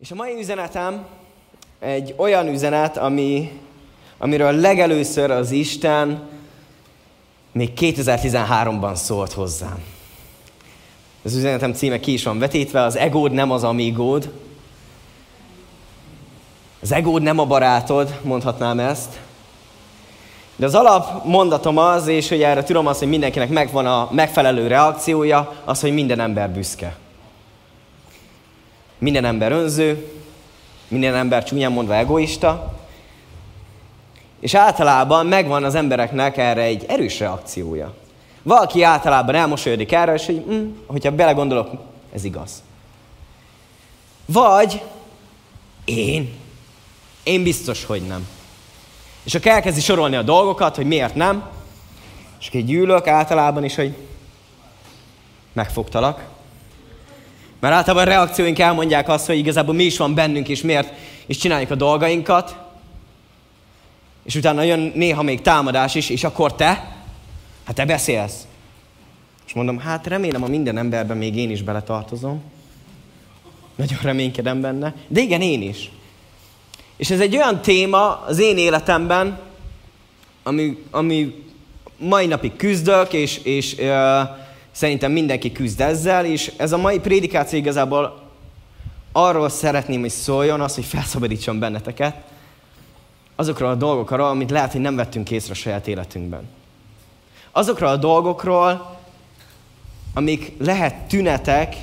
És a mai üzenetem egy olyan üzenet, ami, amiről legelőször az Isten még 2013-ban szólt hozzám. Az üzenetem címe ki is van vetítve, az egód nem az amígód. Az egód nem a barátod, mondhatnám ezt. De az alap mondatom az, és hogy erre tudom azt, hogy mindenkinek megvan a megfelelő reakciója, az, hogy minden ember büszke. Minden ember önző, minden ember csúnyán mondva egoista, és általában megvan az embereknek erre egy erős reakciója. Valaki általában elmosolyodik erre, és hogy, hm, hogyha belegondolok, ez igaz. Vagy én. Én biztos, hogy nem. És akkor elkezdi sorolni a dolgokat, hogy miért nem, és akkor gyűlök általában is, hogy megfogtalak. Mert általában a reakcióink elmondják azt, hogy igazából mi is van bennünk, és miért is csináljuk a dolgainkat. És utána jön néha még támadás is, és akkor te, hát te beszélsz. És mondom, hát remélem a minden emberben még én is beletartozom. Nagyon reménykedem benne. De igen, én is. És ez egy olyan téma az én életemben, ami, ami mai napig küzdök, és, és uh, szerintem mindenki küzd ezzel, és ez a mai prédikáció igazából arról szeretném, hogy szóljon, az, hogy felszabadítson benneteket, azokról a dolgokról, amit lehet, hogy nem vettünk észre a saját életünkben. Azokról a dolgokról, amik lehet tünetek,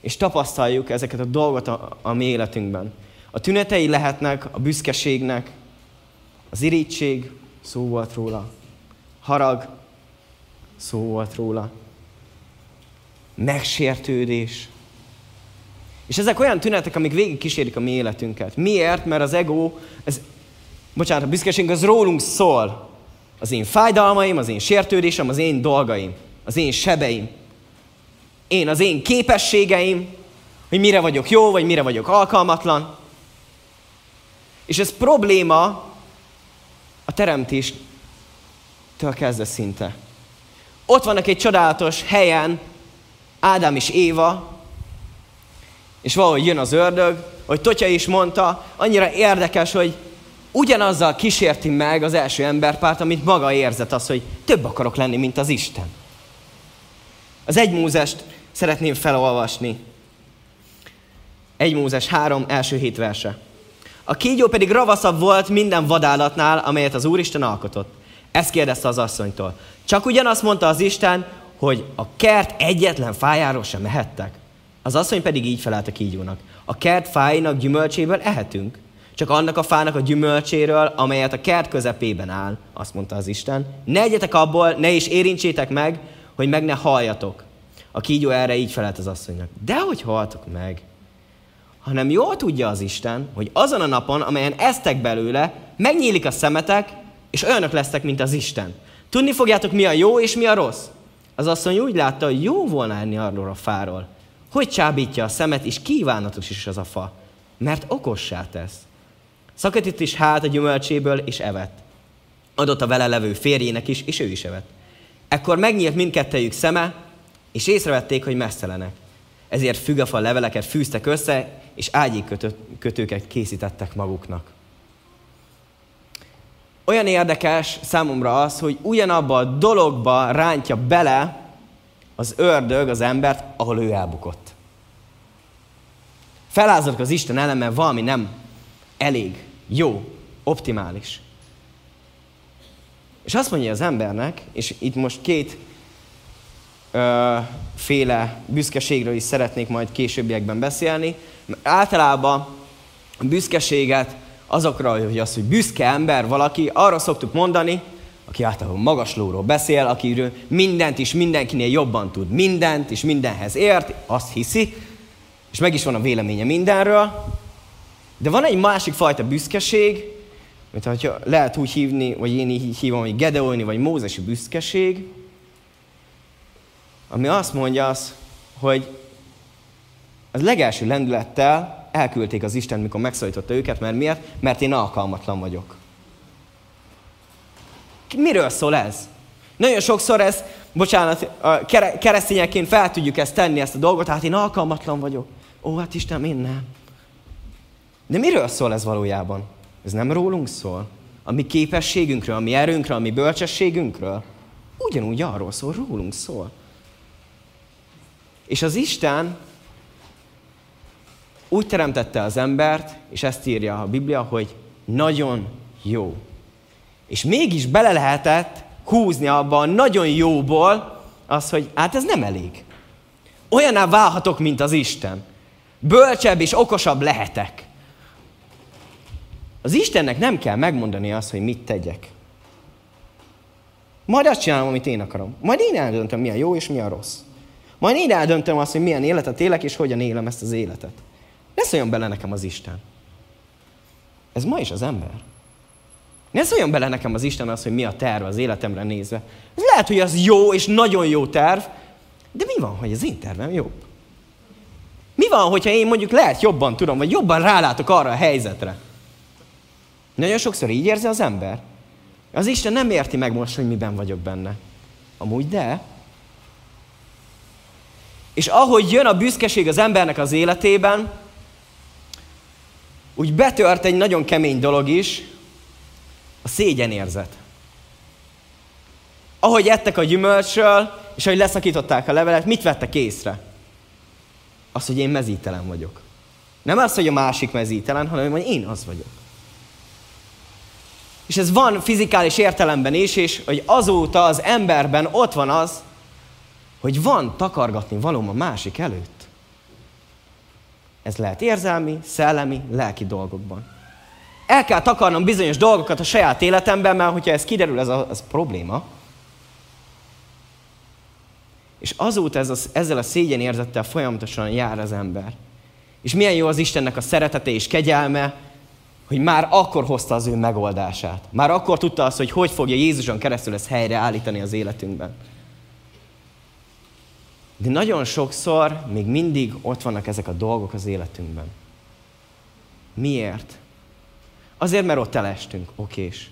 és tapasztaljuk ezeket a dolgot a, a mi életünkben. A tünetei lehetnek a büszkeségnek, az irítség, szó volt róla, harag, szó volt róla, megsértődés. És ezek olyan tünetek, amik végig kísérik a mi életünket. Miért? Mert az ego, ez, bocsánat, a büszkeség az rólunk szól. Az én fájdalmaim, az én sértődésem, az én dolgaim, az én sebeim. Én, az én képességeim, hogy mire vagyok jó, vagy mire vagyok alkalmatlan. És ez probléma a teremtéstől kezdve szinte. Ott vannak egy csodálatos helyen, Ádám és Éva, és valahogy jön az ördög, hogy Totya is mondta, annyira érdekes, hogy ugyanazzal kísérti meg az első emberpárt, amit maga érzett az, hogy több akarok lenni, mint az Isten. Az egy Mózest szeretném felolvasni. Egy Mózes 3, első hét verse. A kígyó pedig ravaszabb volt minden vadállatnál, amelyet az Úristen alkotott. Ezt kérdezte az asszonytól. Csak ugyanazt mondta az Isten, hogy a kert egyetlen fájáról sem mehettek. Az asszony pedig így felelt a kígyónak. A kert fáinak gyümölcséből ehetünk, csak annak a fának a gyümölcséről, amelyet a kert közepében áll, azt mondta az Isten. Ne egyetek abból, ne is érintsétek meg, hogy meg ne halljatok. A kígyó erre így felelt az asszonynak. De hogy haltok meg? Hanem jól tudja az Isten, hogy azon a napon, amelyen eztek belőle, megnyílik a szemetek, és olyanok lesztek, mint az Isten. Tudni fogjátok, mi a jó és mi a rossz. Az asszony úgy látta, hogy jó volna enni arról a fáról. Hogy csábítja a szemet, és kívánatos is az a fa, mert okossá tesz. Szakadít is hát a gyümölcséből, és evett. Adott a vele levő férjének is, és ő is evett. Ekkor megnyílt mindkettejük szeme, és észrevették, hogy messzelenek. Ezért fügafa leveleket fűztek össze, és ágyék kötőket készítettek maguknak. Olyan érdekes számomra az, hogy ugyanabba a dologba rántja bele az ördög az embert, ahol ő elbukott. Felázadok az Isten ellen, valami nem elég, jó, optimális. És azt mondja az embernek, és itt most két ö, féle büszkeségről is szeretnék majd későbbiekben beszélni. Általában a büszkeséget azokra, hogy az, hogy büszke ember valaki, arra szoktuk mondani, aki általában magaslóról beszél, aki mindent is mindenkinél jobban tud, mindent és mindenhez ért, azt hiszi, és meg is van a véleménye mindenről. De van egy másik fajta büszkeség, mint hogyha lehet úgy hívni, vagy én így hívom, hogy Gedeoni vagy Mózesi büszkeség, ami azt mondja az, hogy az legelső lendülettel elküldték az Isten, mikor megszólította őket, mert miért? Mert én alkalmatlan vagyok. Miről szól ez? Nagyon sokszor ez, bocsánat, keresztényeként fel tudjuk ezt tenni, ezt a dolgot, hát én alkalmatlan vagyok. Ó, hát Isten, én nem. De miről szól ez valójában? Ez nem rólunk szól. A mi képességünkről, a mi erőnkről, a mi bölcsességünkről. Ugyanúgy arról szól, rólunk szól. És az Isten úgy teremtette az embert, és ezt írja a Biblia, hogy nagyon jó. És mégis bele lehetett húzni abban nagyon jóból az, hogy hát ez nem elég. Olyaná válhatok, mint az Isten. Bölcsebb és okosabb lehetek. Az Istennek nem kell megmondani azt, hogy mit tegyek. Majd azt csinálom, amit én akarom. Majd én eldöntöm, mi a jó és mi a rossz. Majd én eldöntöm azt, hogy milyen életet élek, és hogyan élem ezt az életet. Ne szóljon bele nekem az Isten. Ez ma is az ember. Ne szóljon bele nekem az Isten az, hogy mi a terv az életemre nézve. Ez lehet, hogy az jó és nagyon jó terv, de mi van, hogy az én tervem jobb? Mi van, hogyha én mondjuk lehet jobban tudom, vagy jobban rálátok arra a helyzetre? Nagyon sokszor így érzi az ember. Az Isten nem érti meg most, hogy miben vagyok benne. Amúgy de. És ahogy jön a büszkeség az embernek az életében, úgy betört egy nagyon kemény dolog is, a szégyenérzet. Ahogy ettek a gyümölcsről, és ahogy leszakították a levelet, mit vettek észre? Az, hogy én mezítelen vagyok. Nem az, hogy a másik mezítelen, hanem hogy én az vagyok. És ez van fizikális értelemben is, és hogy azóta az emberben ott van az, hogy van takargatni valóm a másik előtt. Ez lehet érzelmi, szellemi, lelki dolgokban. El kell takarnom bizonyos dolgokat a saját életemben, mert hogyha ez kiderül, ez a, ez probléma. És azóta ez a, ezzel a szégyenérzettel folyamatosan jár az ember. És milyen jó az Istennek a szeretete és kegyelme, hogy már akkor hozta az ő megoldását. Már akkor tudta azt, hogy hogy fogja Jézuson keresztül ezt helyreállítani az életünkben. De nagyon sokszor még mindig ott vannak ezek a dolgok az életünkben. Miért? Azért, mert ott elestünk, okés.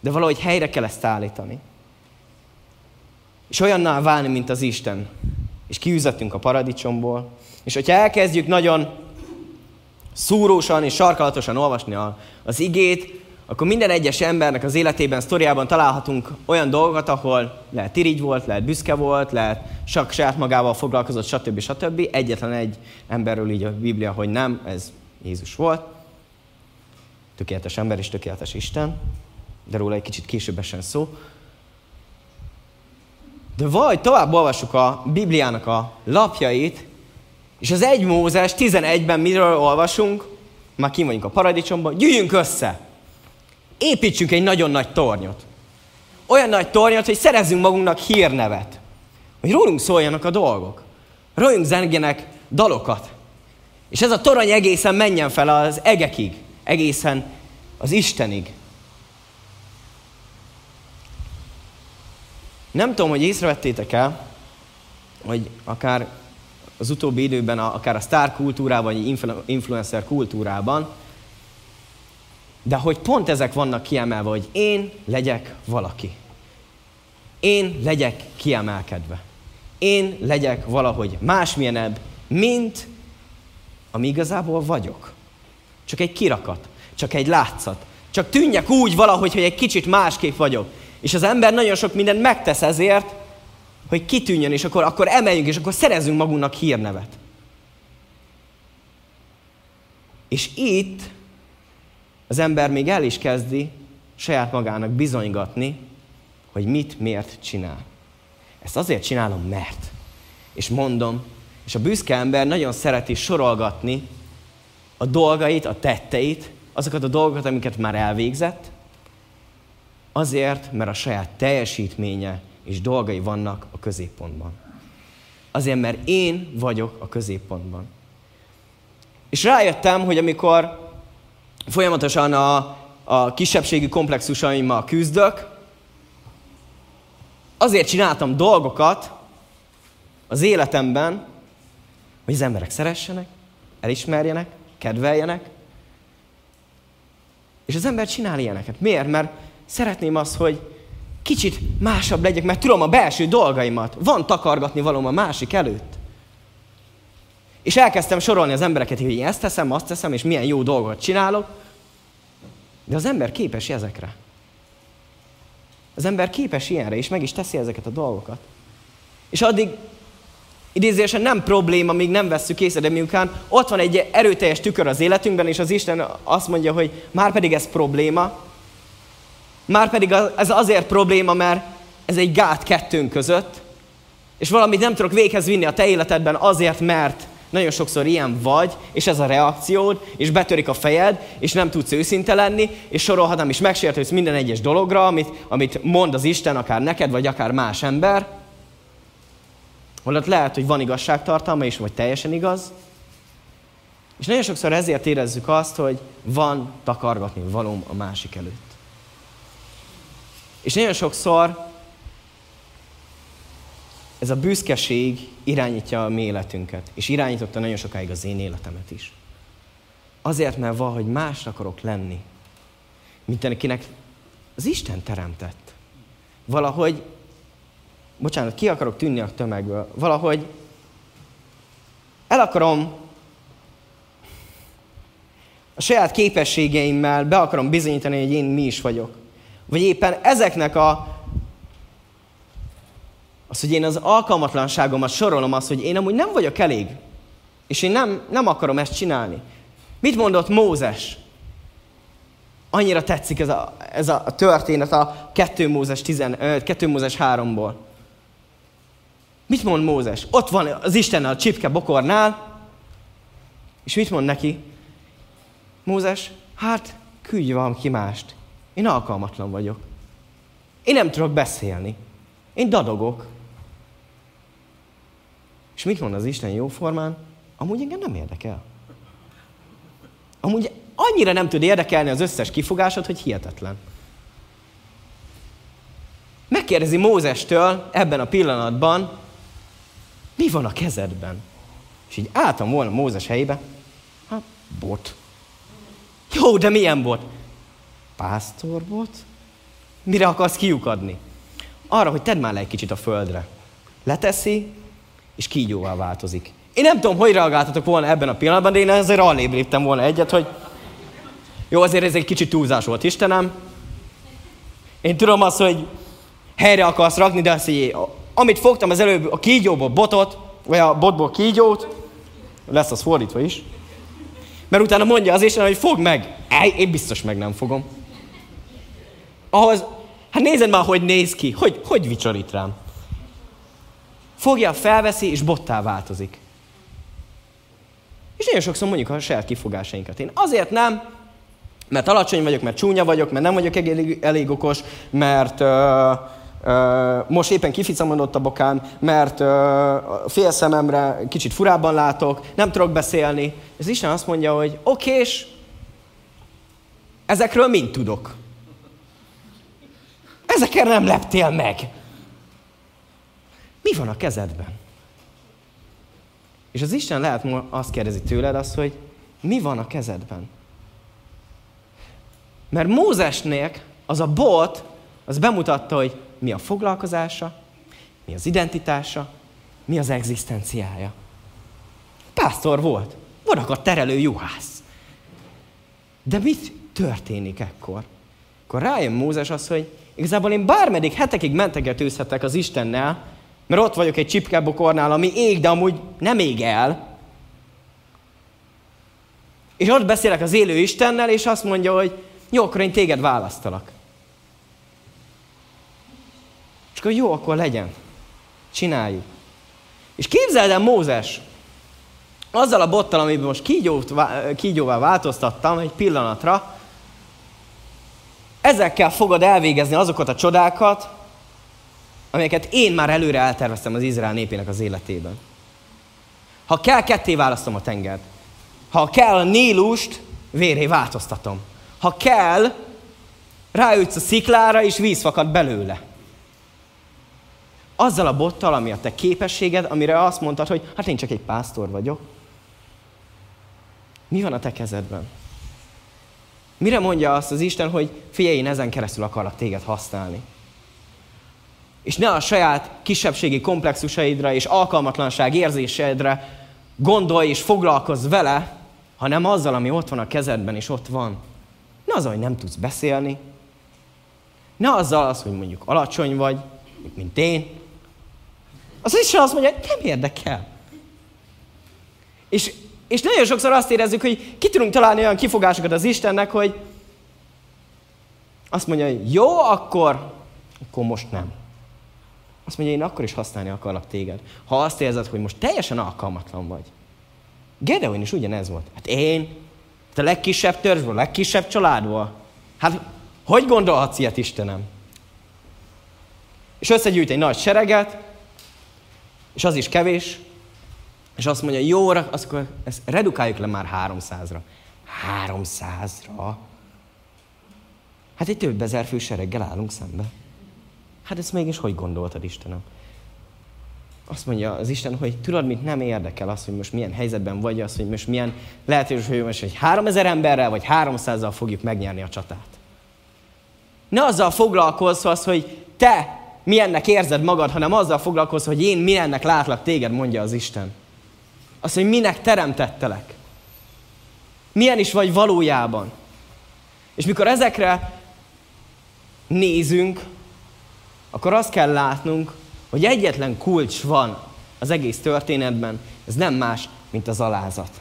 De valahogy helyre kell ezt állítani. És olyanná válni, mint az Isten. És kiüzettünk a paradicsomból. És hogyha elkezdjük nagyon szúrósan és sarkalatosan olvasni az igét, akkor minden egyes embernek az életében, sztoriában találhatunk olyan dolgokat, ahol lehet irigy volt, lehet büszke volt, lehet csak saját magával foglalkozott, stb. stb. Egyetlen egy emberről így a Biblia, hogy nem, ez Jézus volt. Tökéletes ember és tökéletes Isten, de róla egy kicsit később esen szó. De vagy tovább olvassuk a Bibliának a lapjait, és az 1 Mózes 11-ben miről olvasunk? Már kim vagyunk a paradicsomban, gyűjjünk össze! Építsünk egy nagyon nagy tornyot. Olyan nagy tornyot, hogy szerezzünk magunknak hírnevet. Hogy rólunk szóljanak a dolgok. Rólunk zengjenek dalokat. És ez a torony egészen menjen fel az egekig. Egészen az Istenig. Nem tudom, hogy észrevettétek el, hogy akár az utóbbi időben, akár a sztár kultúrában, vagy influencer kultúrában, de hogy pont ezek vannak kiemelve, hogy én legyek valaki. Én legyek kiemelkedve. Én legyek valahogy másmilyenebb, mint ami igazából vagyok. Csak egy kirakat, csak egy látszat. Csak tűnjek úgy valahogy, hogy egy kicsit másképp vagyok. És az ember nagyon sok mindent megtesz ezért, hogy kitűnjön, és akkor, akkor emeljünk, és akkor szerezzünk magunknak hírnevet. És itt az ember még el is kezdi saját magának bizonygatni, hogy mit, miért csinál. Ezt azért csinálom, mert. És mondom, és a büszke ember nagyon szereti sorolgatni a dolgait, a tetteit, azokat a dolgokat, amiket már elvégzett, azért, mert a saját teljesítménye és dolgai vannak a középpontban. Azért, mert én vagyok a középpontban. És rájöttem, hogy amikor folyamatosan a, a kisebbségi komplexusaimmal küzdök, azért csináltam dolgokat az életemben, hogy az emberek szeressenek, elismerjenek, kedveljenek. És az ember csinál ilyeneket. Miért? Mert szeretném azt, hogy kicsit másabb legyek, mert tudom a belső dolgaimat. Van takargatni valóm a másik előtt. És elkezdtem sorolni az embereket, hogy én ezt teszem, azt teszem, és milyen jó dolgot csinálok. De az ember képes ezekre. Az ember képes ilyenre, és meg is teszi ezeket a dolgokat. És addig idézésen nem probléma, még nem vesszük észre, de miután ott van egy erőteljes tükör az életünkben, és az Isten azt mondja, hogy már pedig ez probléma, már pedig ez azért probléma, mert ez egy gát kettőnk között, és valamit nem tudok véghez vinni a te életedben azért, mert nagyon sokszor ilyen vagy, és ez a reakciód, és betörik a fejed, és nem tudsz őszinte lenni, és sorolhatnám is megsértődsz minden egyes dologra, amit, amit mond az Isten, akár neked, vagy akár más ember. Holott lehet, hogy van igazságtartalma is, vagy teljesen igaz. És nagyon sokszor ezért érezzük azt, hogy van takargatni valóm a másik előtt. És nagyon sokszor ez a büszkeség irányítja a mi életünket, és irányította nagyon sokáig az én életemet is. Azért, mert valahogy más akarok lenni, mint akinek az Isten teremtett. Valahogy, bocsánat, ki akarok tűnni a tömegből, valahogy el akarom a saját képességeimmel be akarom bizonyítani, hogy én mi is vagyok. Vagy éppen ezeknek a az, hogy én az alkalmatlanságomat sorolom, az, hogy én amúgy nem vagyok elég. És én nem, nem akarom ezt csinálni. Mit mondott Mózes? Annyira tetszik ez a, ez a történet a 2 Mózes, 10, 2 Mózes 3-ból. Mit mond Mózes? Ott van az Isten a csipke bokornál, és mit mond neki? Mózes, hát küldj valaki mást. Én alkalmatlan vagyok. Én nem tudok beszélni. Én dadogok. És mit mond az Isten jóformán? Amúgy engem nem érdekel. Amúgy annyira nem tud érdekelni az összes kifogásod, hogy hihetetlen. Megkérdezi Mózestől ebben a pillanatban, mi van a kezedben? És így álltam volna Mózes helyébe, hát bot. Jó, de milyen bot? Pásztorbot? Mire akarsz kiukadni? Arra, hogy tedd már le egy kicsit a földre. Leteszi, és kígyóvá változik. Én nem tudom, hogy reagáltatok volna ebben a pillanatban, de én azért arrébb léptem volna egyet, hogy jó, azért ez egy kicsit túlzás volt, Istenem. Én tudom azt, hogy helyre akarsz rakni, de azt így, amit fogtam az előbb, a kígyóból botot, vagy a botból kígyót, lesz az fordítva is, mert utána mondja az Isten, hogy fogd meg. Ej, én biztos meg nem fogom. Ahhoz, hát nézed már, hogy néz ki, hogy, hogy vicsorít rám fogja, felveszi, és bottá változik. És nagyon sokszor mondjuk a saját kifogásainkat. Én azért nem, mert alacsony vagyok, mert csúnya vagyok, mert nem vagyok elég, elég okos, mert ö, ö, most éppen kificamodott a bokám, mert ö, fél szememre kicsit furábban látok, nem tudok beszélni. Ez Isten azt mondja, hogy okés, ezekről mind tudok. Ezekkel nem leptél meg. Mi van a kezedben? És az Isten lehet azt kérdezi tőled azt, hogy mi van a kezedben? Mert Mózesnél az a bot, az bemutatta, hogy mi a foglalkozása, mi az identitása, mi az egzisztenciája. Pásztor volt, a terelő juhász. De mit történik ekkor? Akkor rájön Mózes az, hogy igazából én bármeddig hetekig mentegetőzhetek az Istennel, mert ott vagyok egy csipkebokornál, ami ég, de amúgy nem ég el. És ott beszélek az élő Istennel, és azt mondja, hogy jó, akkor én téged választalak. És akkor jó, akkor legyen. Csináljuk. És képzeld el Mózes, azzal a bottal, amiben most kígyót, kígyóvá változtattam egy pillanatra, ezekkel fogod elvégezni azokat a csodákat, amelyeket én már előre elterveztem az Izrael népének az életében. Ha kell, ketté választom a tengert. Ha kell, a Nílust véré változtatom. Ha kell, ráütsz a sziklára, és víz fakad belőle. Azzal a bottal, ami a te képességed, amire azt mondtad, hogy hát én csak egy pásztor vagyok. Mi van a te kezedben? Mire mondja azt az Isten, hogy figyelj, én ezen keresztül akarlak téged használni? És ne a saját kisebbségi komplexusaidra és alkalmatlanság érzésedre gondolj és foglalkozz vele, hanem azzal, ami ott van a kezedben, és ott van. Ne azzal, hogy nem tudsz beszélni. Ne azzal az, hogy mondjuk alacsony vagy, mint én. Az is azt mondja, hogy nem érdekel. És, és nagyon sokszor azt érezzük, hogy ki tudunk találni olyan kifogásokat az Istennek, hogy azt mondja, hogy jó, akkor, akkor most nem. Azt mondja, én akkor is használni akarlak téged. Ha azt érzed, hogy most teljesen alkalmatlan vagy. Gedeon is ugyanez volt. Hát én, te legkisebb törzsből, legkisebb családból. Hát hogy gondolhatsz ilyet, Istenem? És összegyűjt egy nagy sereget, és az is kevés, és azt mondja, jó, akkor ezt redukáljuk le már 300-ra. 300-ra? Hát egy több ezer fő sereggel állunk szembe. Hát ezt mégis hogy gondoltad, Istenem? Azt mondja az Isten, hogy tudod, mit nem érdekel az, hogy most milyen helyzetben vagy, az, hogy most milyen lehetőség, hogy most egy 3000 emberrel vagy 300-zal fogjuk megnyerni a csatát. Ne azzal foglalkozz, az, hogy te milyennek érzed magad, hanem azzal foglalkozz, hogy én milyennek látlak téged, mondja az Isten. Azt, hogy minek teremtettelek. Milyen is vagy valójában. És mikor ezekre nézünk, akkor azt kell látnunk, hogy egyetlen kulcs van az egész történetben, ez nem más, mint az alázat.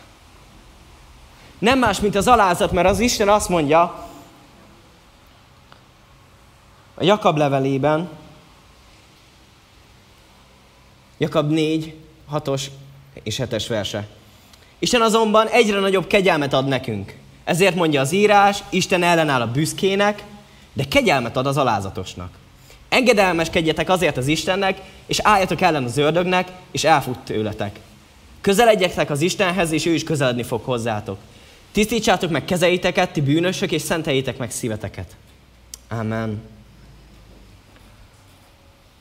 Nem más, mint az alázat, mert az Isten azt mondja a Jakab levelében, Jakab 4, 6-os és 7-es verse. Isten azonban egyre nagyobb kegyelmet ad nekünk. Ezért mondja az írás, Isten ellenáll a büszkének, de kegyelmet ad az alázatosnak. Engedelmeskedjetek azért az Istennek, és álljatok ellen az ördögnek, és elfut tőletek. Közeledjetek az Istenhez, és ő is közeledni fog hozzátok. Tisztítsátok meg kezeiteket, ti bűnösök, és szenteljétek meg szíveteket. Amen.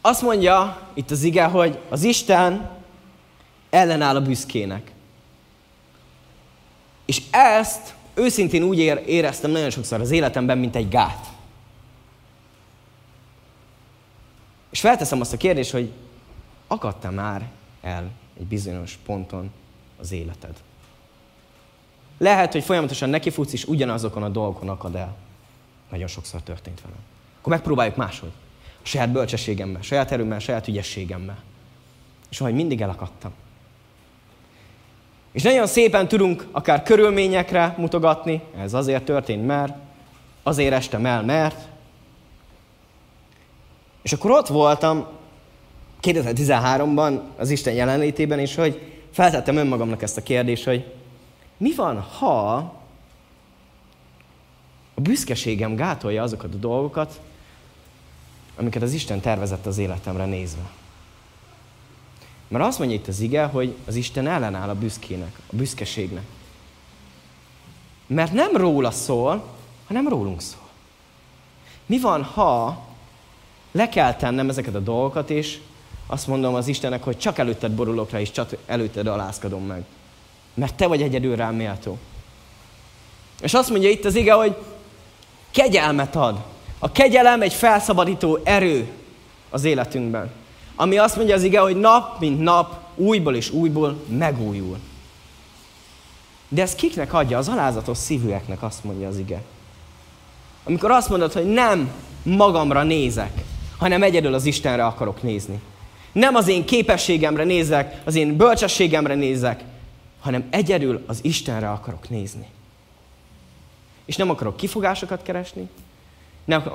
Azt mondja itt az ige, hogy az Isten ellenáll a büszkének. És ezt őszintén úgy éreztem nagyon sokszor az életemben, mint egy gát. És felteszem azt a kérdést, hogy akadta már el egy bizonyos ponton az életed? Lehet, hogy folyamatosan nekifutsz, és ugyanazokon a dolgokon akad el. Nagyon sokszor történt velem. Akkor megpróbáljuk máshogy. A saját bölcsességemmel, saját erőmmel, saját ügyességemmel. És ahogy mindig elakadtam. És nagyon szépen tudunk akár körülményekre mutogatni, ez azért történt, mert, azért estem el, mert, és akkor ott voltam 2013-ban az Isten jelenlétében, és hogy feltettem önmagamnak ezt a kérdést, hogy mi van, ha a büszkeségem gátolja azokat a dolgokat, amiket az Isten tervezett az életemre nézve. Mert azt mondja itt az ige, hogy az Isten ellenáll a büszkének, a büszkeségnek. Mert nem róla szól, hanem rólunk szól. Mi van, ha le kell tennem ezeket a dolgokat, és azt mondom az Istennek, hogy csak előtted borulok rá, és csak előtted alázkodom meg. Mert te vagy egyedül rám méltó. És azt mondja itt az ige, hogy kegyelmet ad. A kegyelem egy felszabadító erő az életünkben. Ami azt mondja az ige, hogy nap mint nap, újból és újból megújul. De ez kiknek adja? Az alázatos szívűeknek azt mondja az ige. Amikor azt mondod, hogy nem magamra nézek, hanem egyedül az Istenre akarok nézni. Nem az én képességemre nézek, az én bölcsességemre nézek, hanem egyedül az Istenre akarok nézni. És nem akarok kifogásokat keresni,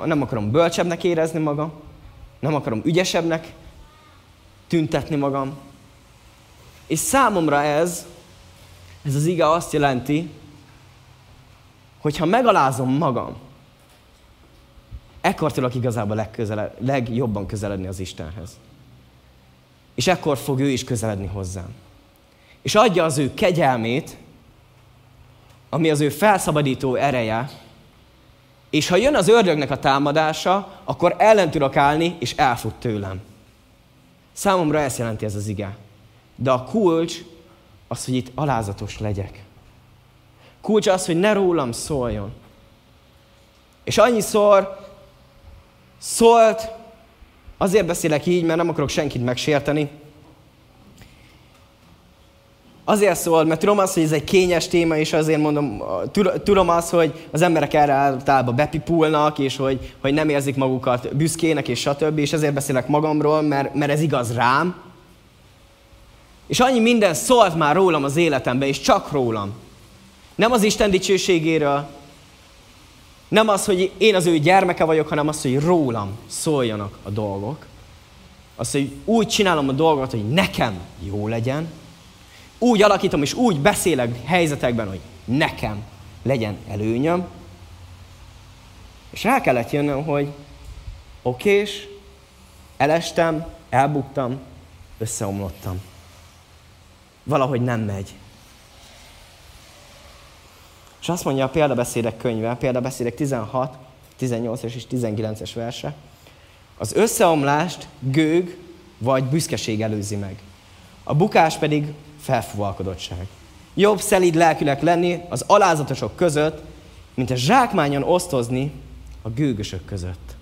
nem akarom bölcsebbnek érezni magam, nem akarom ügyesebbnek tüntetni magam. És számomra ez, ez az ige azt jelenti, hogy ha megalázom magam, ekkor tudok igazából legközele, legjobban közeledni az Istenhez. És ekkor fog ő is közeledni hozzám. És adja az ő kegyelmét, ami az ő felszabadító ereje, és ha jön az ördögnek a támadása, akkor ellen tudok állni, és elfut tőlem. Számomra ezt jelenti ez az ige. De a kulcs az, hogy itt alázatos legyek. Kulcs az, hogy ne rólam szóljon. És annyiszor szólt, azért beszélek így, mert nem akarok senkit megsérteni. Azért szól, mert tudom azt, hogy ez egy kényes téma, és azért mondom, tudom azt, hogy az emberek erre általában bepipulnak, és hogy, hogy nem érzik magukat büszkének, és stb. És ezért beszélek magamról, mert, mert ez igaz rám. És annyi minden szólt már rólam az életemben, és csak rólam. Nem az Isten dicsőségéről, nem az, hogy én az ő gyermeke vagyok, hanem az, hogy rólam szóljanak a dolgok. Az, hogy úgy csinálom a dolgot, hogy nekem jó legyen, úgy alakítom és úgy beszélek helyzetekben, hogy nekem legyen előnyöm. És rá kellett jönnöm, hogy okés, elestem, elbuktam, összeomlottam. Valahogy nem megy. És azt mondja a példabeszédek könyve, példabeszédek 16, 18 és 19-es verse, az összeomlást gőg vagy büszkeség előzi meg. A bukás pedig felfúvalkodottság. Jobb szelíd lelkülek lenni az alázatosok között, mint a zsákmányon osztozni a gőgösök között.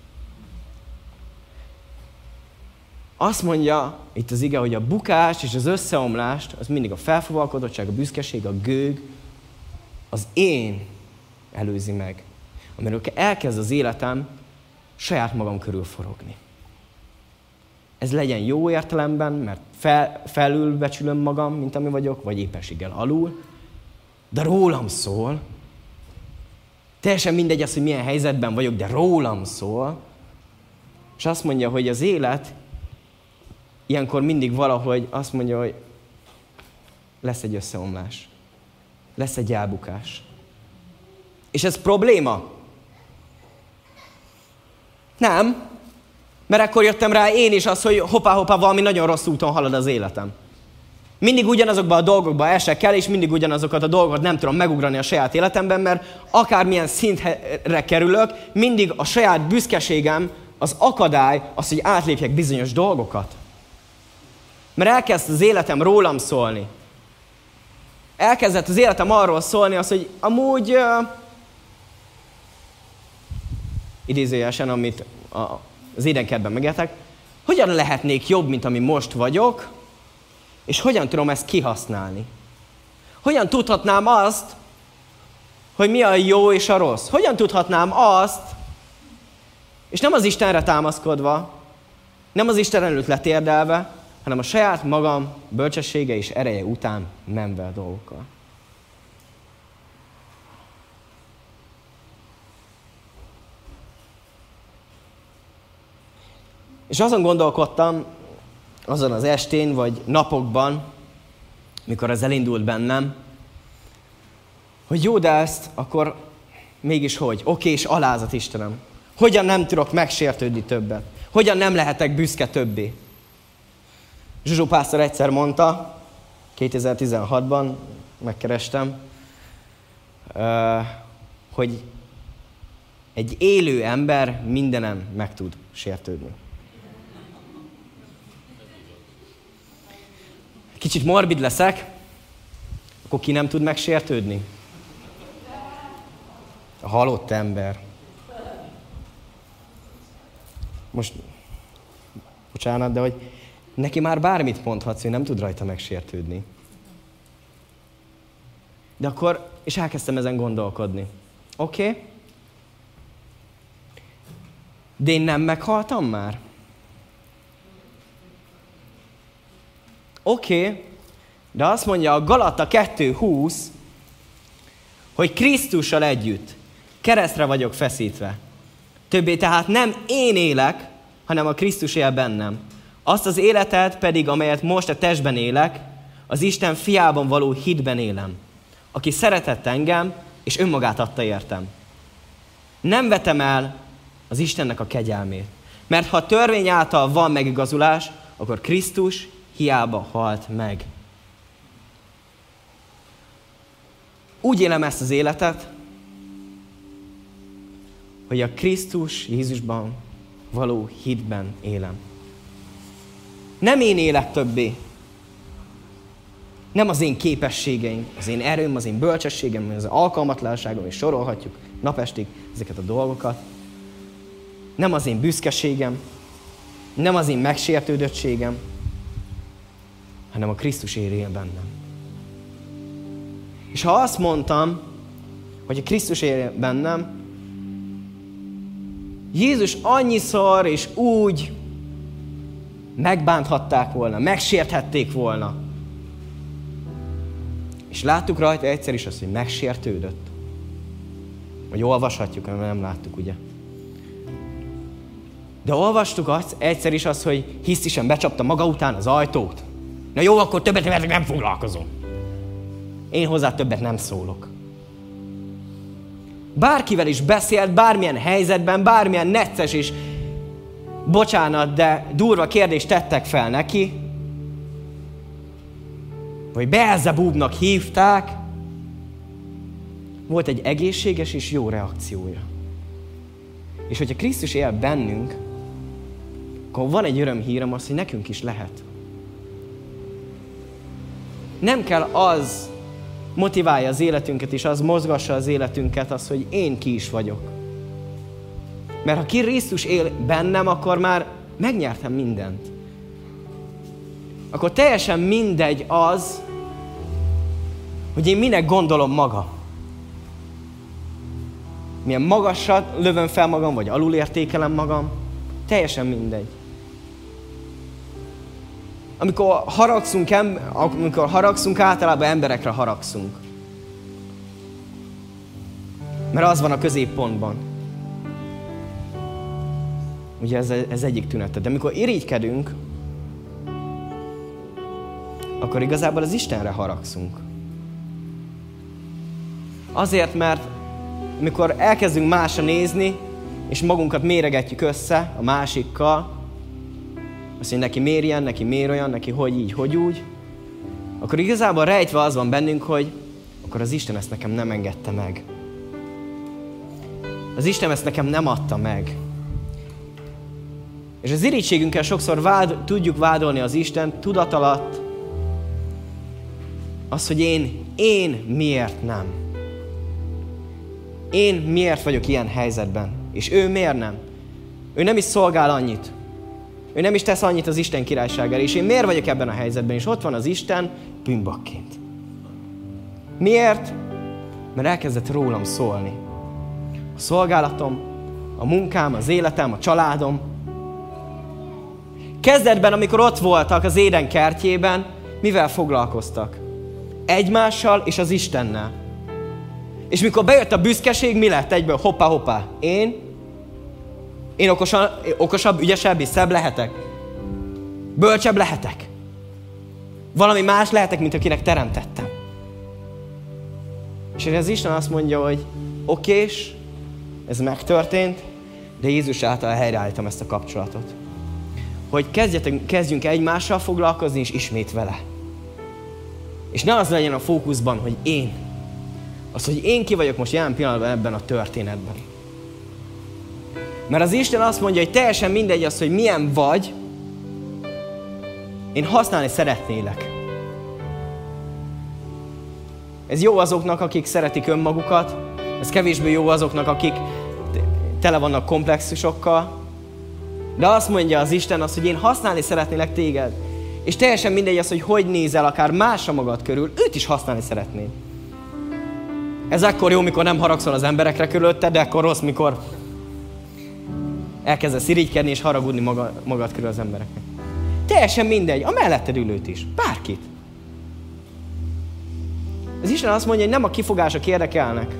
Azt mondja itt az ige, hogy a bukás és az összeomlást, az mindig a felfúvalkodottság, a büszkeség, a gőg, az én előzi meg. Amiről elkezd az életem saját magam körül forogni. Ez legyen jó értelemben, mert fel, felülbecsülöm magam, mint ami vagyok, vagy éppenséggel alul, de rólam szól. Teljesen mindegy az, hogy milyen helyzetben vagyok, de rólam szól. És azt mondja, hogy az élet ilyenkor mindig valahogy azt mondja, hogy lesz egy összeomlás. Lesz egy elbukás. És ez probléma? Nem, mert ekkor jöttem rá én is az, hogy hoppá-hoppá valami nagyon rossz úton halad az életem. Mindig ugyanazokba a dolgokba esek el, és mindig ugyanazokat a dolgokat nem tudom megugrani a saját életemben, mert akármilyen szintre kerülök, mindig a saját büszkeségem az akadály az, hogy átlépjek bizonyos dolgokat. Mert elkezd az életem rólam szólni. Elkezdett az életem arról szólni, az, hogy amúgy uh, idézőjelesen, amit a, az édenkertben megéltek, hogyan lehetnék jobb, mint ami most vagyok, és hogyan tudom ezt kihasználni? Hogyan tudhatnám azt, hogy mi a jó és a rossz? Hogyan tudhatnám azt, és nem az Istenre támaszkodva, nem az Isten előtt letérdelve, hanem a saját magam bölcsessége és ereje után menve a dolgokkal. És azon gondolkodtam, azon az estén, vagy napokban, mikor ez elindult bennem, hogy jó, de ezt akkor mégis hogy? Oké, és alázat Istenem. Hogyan nem tudok megsértődni többet? Hogyan nem lehetek büszke többé? Zsuzsó pásztor egyszer mondta, 2016-ban, megkerestem, hogy egy élő ember mindenem meg tud sértődni. Kicsit morbid leszek, akkor ki nem tud megsértődni? A halott ember. Most, bocsánat, de hogy neki már bármit mondhatsz, hogy nem tud rajta megsértődni. De akkor, és elkezdtem ezen gondolkodni. Oké? Okay? De én nem meghaltam már? Oké, okay, de azt mondja a Galata 2.20, hogy Krisztussal együtt keresztre vagyok feszítve. Többé tehát nem én élek, hanem a Krisztus él bennem. Azt az életet pedig, amelyet most a testben élek, az Isten fiában való hitben élem, aki szeretett engem, és önmagát adta értem. Nem vetem el az Istennek a kegyelmét. Mert ha a törvény által van megigazulás, akkor Krisztus hiába halt meg. Úgy élem ezt az életet, hogy a Krisztus Jézusban való hitben élem. Nem én élek többé. Nem az én képességeim, az én erőm, az én bölcsességem, az alkalmatlanságom, és sorolhatjuk napestig ezeket a dolgokat. Nem az én büszkeségem, nem az én megsértődöttségem, hanem a Krisztus éri bennem. És ha azt mondtam, hogy a Krisztus él bennem, Jézus annyiszor és úgy megbánthatták volna, megsérthették volna. És láttuk rajta egyszer is azt, hogy megsértődött. Vagy olvashatjuk, mert nem láttuk, ugye? De olvastuk azt, egyszer is azt, hogy hisztisen becsapta maga után az ajtót. Na jó, akkor többet nem, nem foglalkozom. Én hozzá többet nem szólok. Bárkivel is beszélt, bármilyen helyzetben, bármilyen necces és bocsánat, de durva kérdést tettek fel neki, vagy Beelzebúbnak hívták, volt egy egészséges és jó reakciója. És hogyha Krisztus él bennünk, akkor van egy örömhírem az, hogy nekünk is lehet. Nem kell az motiválja az életünket, és az mozgassa az életünket, az, hogy én ki is vagyok. Mert ha Krisztus él bennem, akkor már megnyertem mindent. Akkor teljesen mindegy az, hogy én minek gondolom maga. Milyen magasat lövöm fel magam, vagy alulértékelem magam. Teljesen mindegy. Amikor haragszunk, amikor haragszunk, általában emberekre haragszunk. Mert az van a középpontban. Ugye ez, ez egyik tünete. De amikor irigykedünk, akkor igazából az Istenre haragszunk. Azért, mert mikor elkezdünk másra nézni, és magunkat méregetjük össze a másikkal, azt mondja, neki miért ilyen, neki miért olyan, neki hogy így, hogy úgy, akkor igazából rejtve az van bennünk, hogy akkor az Isten ezt nekem nem engedte meg. Az Isten ezt nekem nem adta meg. És az irítségünkkel sokszor vád, tudjuk vádolni az Isten tudat alatt, az, hogy én, én miért nem. Én miért vagyok ilyen helyzetben, és ő miért nem. Ő nem is szolgál annyit. Ő nem is tesz annyit az Isten királyságára, és én miért vagyok ebben a helyzetben, és ott van az Isten bűnbakként. Miért? Mert elkezdett rólam szólni. A szolgálatom, a munkám, az életem, a családom. Kezdetben, amikor ott voltak az éden kertjében, mivel foglalkoztak? Egymással és az Istennel. És mikor bejött a büszkeség, mi lett egyből? Hoppá, hoppá. Én én okosan, okosabb, ügyesebb és szebb lehetek? Bölcsebb lehetek? Valami más lehetek, mint akinek teremtettem. És az Isten azt mondja, hogy okés, ez megtörtént, de Jézus által helyreállítom ezt a kapcsolatot. Hogy kezdjetek, kezdjünk egymással foglalkozni, és ismét vele. És ne az legyen a fókuszban, hogy én. Az, hogy én ki vagyok most jelen pillanatban ebben a történetben. Mert az Isten azt mondja, hogy teljesen mindegy az, hogy milyen vagy, én használni szeretnélek. Ez jó azoknak, akik szeretik önmagukat, ez kevésbé jó azoknak, akik tele vannak komplexusokkal, de azt mondja az Isten azt, hogy én használni szeretnélek téged. És teljesen mindegy az, hogy hogy nézel akár másra magad körül, őt is használni szeretnél. Ez akkor jó, mikor nem haragszol az emberekre körülötted, de akkor rossz, mikor elkezdesz irigykedni és haragudni magad, magad körül az embereknek. Teljesen mindegy, a melletted ülőt is, bárkit. Az Isten azt mondja, hogy nem a kifogások érdekelnek,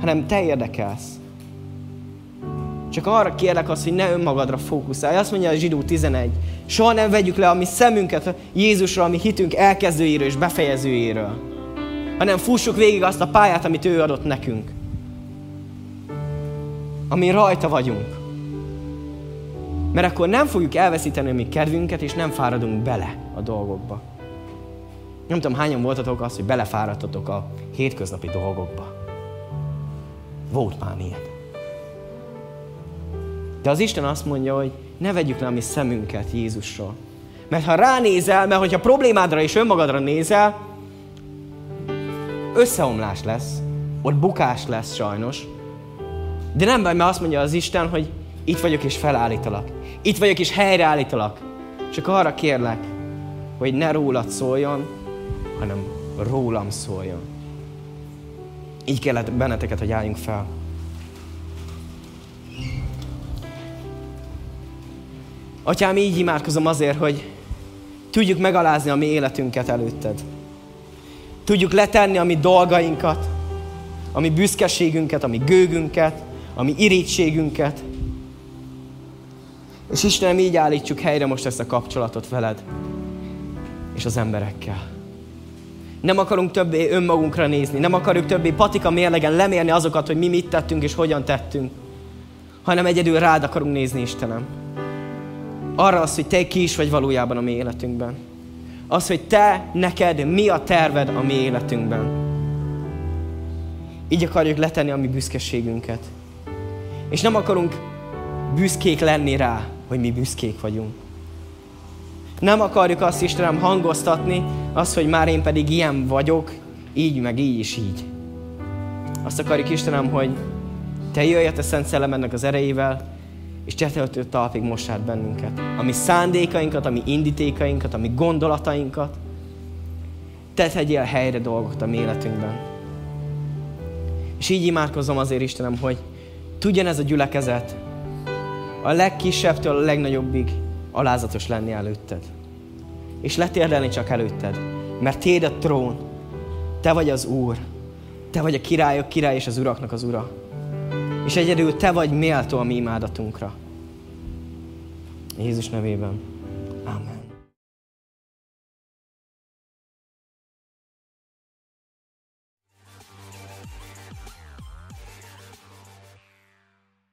hanem te érdekelsz. Csak arra kérlek azt, hogy ne önmagadra fókuszálj. Azt mondja a zsidó 11. Soha nem vegyük le a mi szemünket Jézusra, a mi hitünk elkezdőjéről és befejezőjéről. Hanem fussuk végig azt a pályát, amit ő adott nekünk. Ami rajta vagyunk. Mert akkor nem fogjuk elveszíteni a mi kedvünket, és nem fáradunk bele a dolgokba. Nem tudom, hányan voltatok az, hogy belefáradtatok a hétköznapi dolgokba. Volt már ilyen. De az Isten azt mondja, hogy ne vegyük le a mi szemünket Jézusról. Mert ha ránézel, mert hogyha problémádra és önmagadra nézel, összeomlás lesz, ott bukás lesz sajnos. De nem baj, mert azt mondja az Isten, hogy itt vagyok és felállítalak. Itt vagyok és helyreállítalak. Csak arra kérlek, hogy ne rólad szóljon, hanem rólam szóljon. Így kellett benneteket, hogy álljunk fel. Atyám, így imádkozom azért, hogy tudjuk megalázni a mi életünket előtted. Tudjuk letenni a mi dolgainkat, a mi büszkeségünket, a mi gőgünket, a mi irítségünket. És Istenem, így állítsuk helyre most ezt a kapcsolatot veled és az emberekkel. Nem akarunk többé önmagunkra nézni, nem akarjuk többé patika mérlegen lemérni azokat, hogy mi mit tettünk és hogyan tettünk, hanem egyedül rád akarunk nézni, Istenem. Arra az, hogy Te ki is vagy valójában a mi életünkben. Az, hogy Te, neked mi a terved a mi életünkben. Így akarjuk letenni a mi büszkeségünket. És nem akarunk büszkék lenni rá, hogy mi büszkék vagyunk. Nem akarjuk azt Istenem hangoztatni, azt, hogy már én pedig ilyen vagyok, így, meg így is így. Azt akarjuk Istenem, hogy Te jöjj a Szent Szellemednek az erejével, és cseteltő talpig most át bennünket. A mi szándékainkat, a mi indítékainkat, a mi gondolatainkat. Te tegyél helyre dolgot a mi életünkben. És így imádkozom azért, Istenem, hogy tudjon ez a gyülekezet a legkisebbtől a legnagyobbig alázatos lenni előtted. És letérdelni csak előtted. Mert Téd a trón. Te vagy az Úr. Te vagy a királyok király és az uraknak az ura. És egyedül Te vagy méltó a mi imádatunkra. Jézus nevében. Amen.